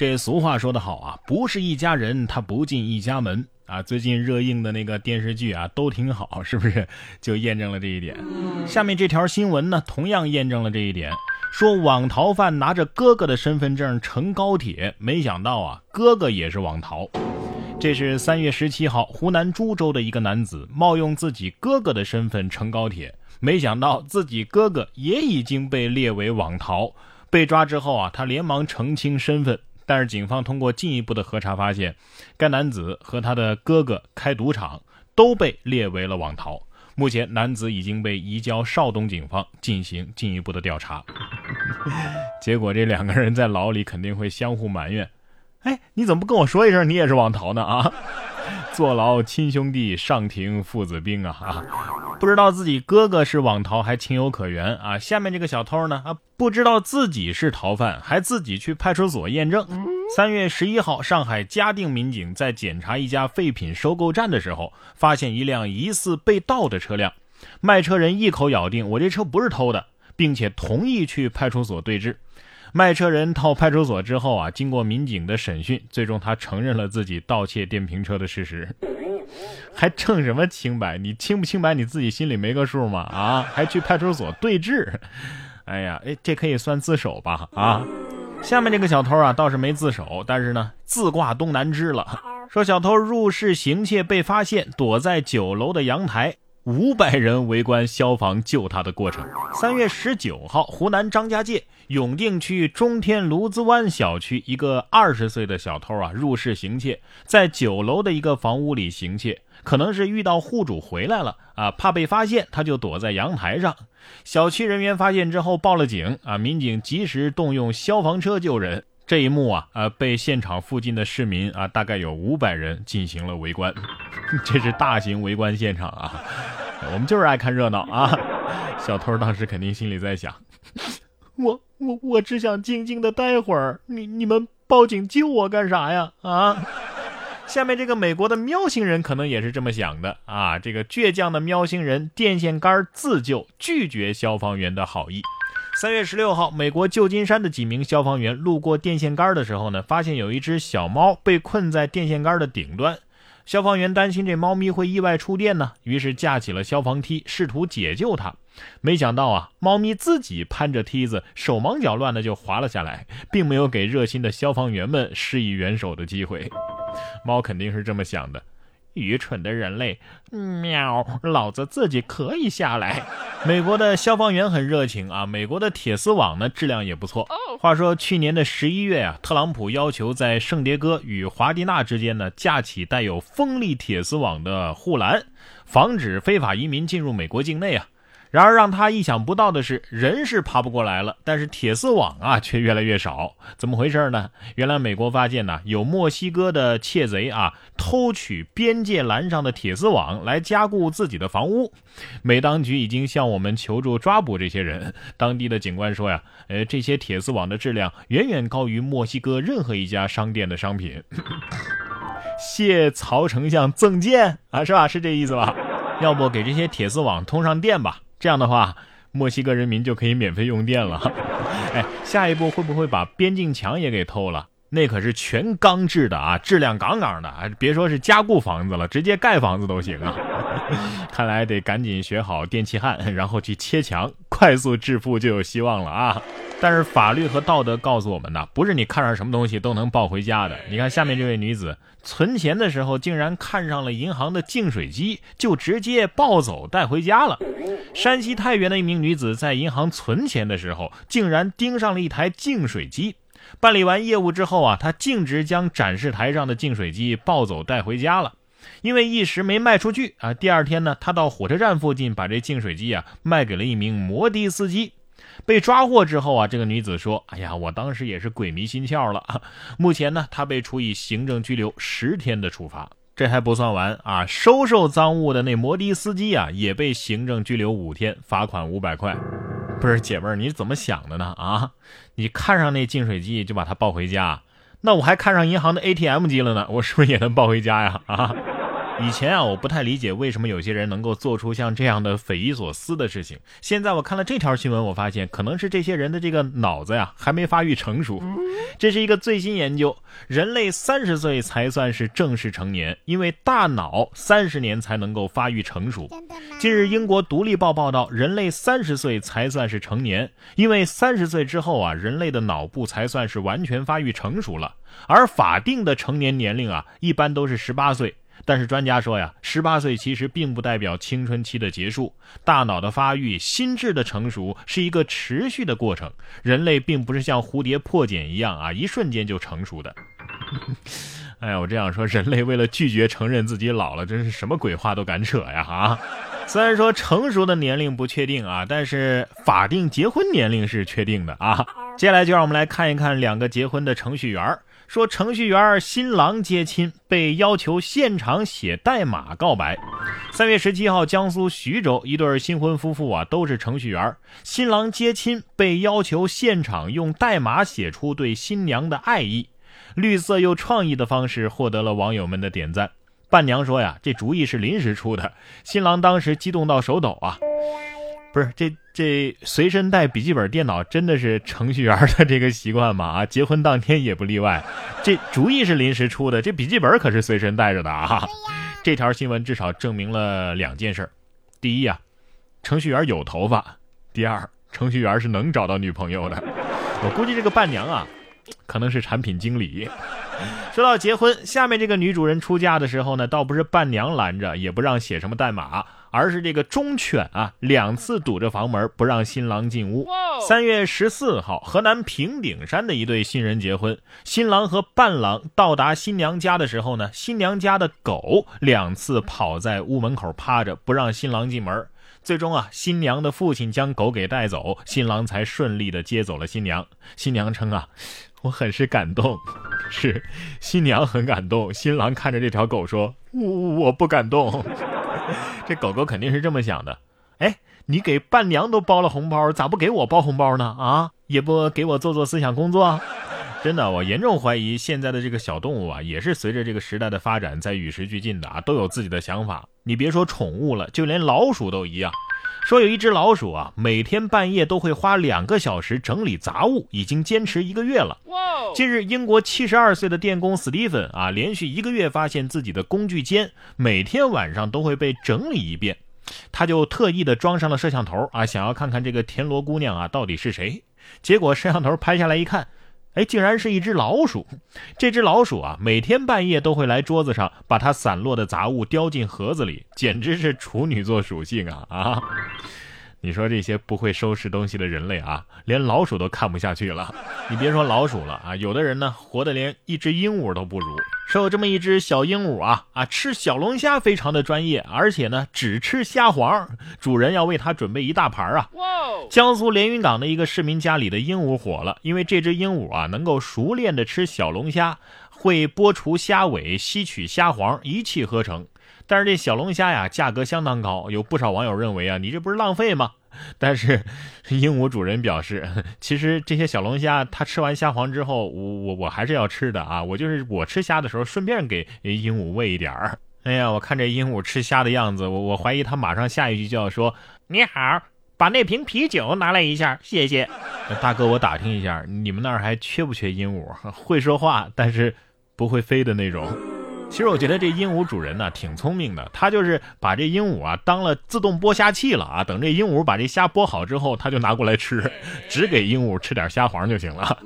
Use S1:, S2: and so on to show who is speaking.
S1: 这俗话说得好啊，不是一家人，他不进一家门啊。最近热映的那个电视剧啊，都挺好，是不是？就验证了这一点。下面这条新闻呢，同样验证了这一点。说网逃犯拿着哥哥的身份证乘高铁，没想到啊，哥哥也是网逃。这是三月十七号，湖南株洲的一个男子冒用自己哥哥的身份乘高铁，没想到自己哥哥也已经被列为网逃。被抓之后啊，他连忙澄清身份。但是警方通过进一步的核查发现，该男子和他的哥哥开赌场，都被列为了网逃。目前，男子已经被移交邵东警方进行进一步的调查。结果，这两个人在牢里肯定会相互埋怨：“哎，你怎么不跟我说一声，你也是网逃呢？啊，坐牢亲兄弟，上庭父子兵啊！！”不知道自己哥哥是网逃还情有可原啊！下面这个小偷呢啊，不知道自己是逃犯，还自己去派出所验证。三月十一号，上海嘉定民警在检查一家废品收购站的时候，发现一辆疑似被盗的车辆，卖车人一口咬定我这车不是偷的，并且同意去派出所对质。卖车人到派出所之后啊，经过民警的审讯，最终他承认了自己盗窃电瓶车的事实。还证什么清白？你清不清白你自己心里没个数吗？啊，还去派出所对质？哎呀，哎，这可以算自首吧？啊，下面这个小偷啊倒是没自首，但是呢自挂东南枝了。说小偷入室行窃被发现，躲在九楼的阳台。五百人围观消防救他的过程。三月十九号，湖南张家界永定区中天卢子湾小区，一个二十岁的小偷啊，入室行窃，在九楼的一个房屋里行窃，可能是遇到户主回来了啊，怕被发现，他就躲在阳台上。小区人员发现之后报了警啊，民警及时动用消防车救人。这一幕啊，呃，被现场附近的市民啊，大概有五百人进行了围观，这是大型围观现场啊。我们就是爱看热闹啊。小偷当时肯定心里在想：我我我只想静静的待会儿，你你们报警救我干啥呀？啊！下面这个美国的喵星人可能也是这么想的啊。这个倔强的喵星人电线杆自救，拒绝消防员的好意。三月十六号，美国旧金山的几名消防员路过电线杆的时候呢，发现有一只小猫被困在电线杆的顶端。消防员担心这猫咪会意外触电呢，于是架起了消防梯，试图解救它。没想到啊，猫咪自己攀着梯子，手忙脚乱的就滑了下来，并没有给热心的消防员们施以援手的机会。猫肯定是这么想的。愚蠢的人类，喵！老子自己可以下来。美国的消防员很热情啊，美国的铁丝网呢质量也不错。话说去年的十一月啊，特朗普要求在圣迭戈与华迪纳之间呢架起带有锋利铁丝网的护栏，防止非法移民进入美国境内啊。然而让他意想不到的是，人是爬不过来了，但是铁丝网啊却越来越少。怎么回事呢？原来美国发现呢，有墨西哥的窃贼啊偷取边界栏上的铁丝网来加固自己的房屋。美当局已经向我们求助抓捕这些人。当地的警官说呀，呃，这些铁丝网的质量远远高于墨西哥任何一家商店的商品。谢曹丞相赠剑啊，是吧？是这意思吧？要不给这些铁丝网通上电吧？这样的话，墨西哥人民就可以免费用电了。哎，下一步会不会把边境墙也给偷了？那可是全钢制的啊，质量杠杠的啊！别说是加固房子了，直接盖房子都行啊！看来得赶紧学好电气焊，然后去切墙，快速致富就有希望了啊！但是法律和道德告诉我们呢，不是你看上什么东西都能抱回家的。你看下面这位女子存钱的时候，竟然看上了银行的净水机，就直接抱走带回家了。山西太原的一名女子在银行存钱的时候，竟然盯上了一台净水机。办理完业务之后啊，她径直将展示台上的净水机抱走带回家了。因为一时没卖出去啊，第二天呢，他到火车站附近把这净水机啊卖给了一名摩的司机。被抓获之后啊，这个女子说：“哎呀，我当时也是鬼迷心窍了。”目前呢，她被处以行政拘留十天的处罚。这还不算完啊，收受赃物的那摩的司机啊，也被行政拘留五天，罚款五百块。不是姐妹儿，你怎么想的呢？啊，你看上那净水机就把它抱回家，那我还看上银行的 ATM 机了呢，我是不是也能抱回家呀？啊，以前啊，我不太理解为什么有些人能够做出像这样的匪夷所思的事情。现在我看了这条新闻，我发现可能是这些人的这个脑子呀还没发育成熟。这是一个最新研究，人类三十岁才算是正式成年，因为大脑三十年才能够发育成熟。近日，英国《独立报》报道，人类三十岁才算是成年，因为三十岁之后啊，人类的脑部才算是完全发育成熟了。而法定的成年年龄啊，一般都是十八岁。但是专家说呀，十八岁其实并不代表青春期的结束，大脑的发育、心智的成熟是一个持续的过程。人类并不是像蝴蝶破茧一样啊，一瞬间就成熟的。哎呀，我这样说，人类为了拒绝承认自己老了，真是什么鬼话都敢扯呀！哈，虽然说成熟的年龄不确定啊，但是法定结婚年龄是确定的啊。接下来就让我们来看一看两个结婚的程序员。说程序员新郎接亲被要求现场写代码告白。三月十七号，江苏徐州一对新婚夫妇啊，都是程序员。新郎接亲被要求现场用代码写出对新娘的爱意，绿色又创意的方式获得了网友们的点赞。伴娘说呀，这主意是临时出的，新郎当时激动到手抖啊。不是这这随身带笔记本电脑真的是程序员的这个习惯吗？啊，结婚当天也不例外。这主意是临时出的，这笔记本可是随身带着的啊。这条新闻至少证明了两件事：第一呀，程序员有头发；第二，程序员是能找到女朋友的。我估计这个伴娘啊，可能是产品经理。说到结婚，下面这个女主人出嫁的时候呢，倒不是伴娘拦着，也不让写什么代码。而是这个忠犬啊，两次堵着房门不让新郎进屋。三月十四号，河南平顶山的一对新人结婚，新郎和伴郎到达新娘家的时候呢，新娘家的狗两次跑在屋门口趴着，不让新郎进门。最终啊，新娘的父亲将狗给带走，新郎才顺利的接走了新娘。新娘称啊，我很是感动。是，新娘很感动。新郎看着这条狗说，我我不感动。这狗狗肯定是这么想的，哎，你给伴娘都包了红包，咋不给我包红包呢？啊，也不给我做做思想工作？真的，我严重怀疑现在的这个小动物啊，也是随着这个时代的发展在与时俱进的啊，都有自己的想法。你别说宠物了，就连老鼠都一样。说有一只老鼠啊，每天半夜都会花两个小时整理杂物，已经坚持一个月了。近日，英国七十二岁的电工史蒂芬啊，连续一个月发现自己的工具间每天晚上都会被整理一遍，他就特意的装上了摄像头啊，想要看看这个田螺姑娘啊到底是谁。结果摄像头拍下来一看。哎，竟然是一只老鼠！这只老鼠啊，每天半夜都会来桌子上，把它散落的杂物叼进盒子里，简直是处女座属性啊啊！你说这些不会收拾东西的人类啊，连老鼠都看不下去了。你别说老鼠了啊，有的人呢，活得连一只鹦鹉都不如。说有这么一只小鹦鹉啊啊，吃小龙虾非常的专业，而且呢，只吃虾黄，主人要为它准备一大盘啊。江苏连云港的一个市民家里的鹦鹉火了，因为这只鹦鹉啊，能够熟练的吃小龙虾，会剥除虾尾，吸取虾黄，一气呵成。但是这小龙虾呀，价格相当高，有不少网友认为啊，你这不是浪费吗？但是鹦鹉主人表示，其实这些小龙虾它吃完虾黄之后，我我我还是要吃的啊，我就是我吃虾的时候顺便给鹦鹉喂一点儿。哎呀，我看这鹦鹉吃虾的样子，我我怀疑它马上下一句就要说：“你好，把那瓶啤酒拿来一下，谢谢。”大哥，我打听一下，你们那儿还缺不缺鹦鹉？会说话但是不会飞的那种。其实我觉得这鹦鹉主人呢挺聪明的，他就是把这鹦鹉啊当了自动剥虾器了啊，等这鹦鹉把这虾剥好之后，他就拿过来吃，只给鹦鹉吃点虾黄就行了。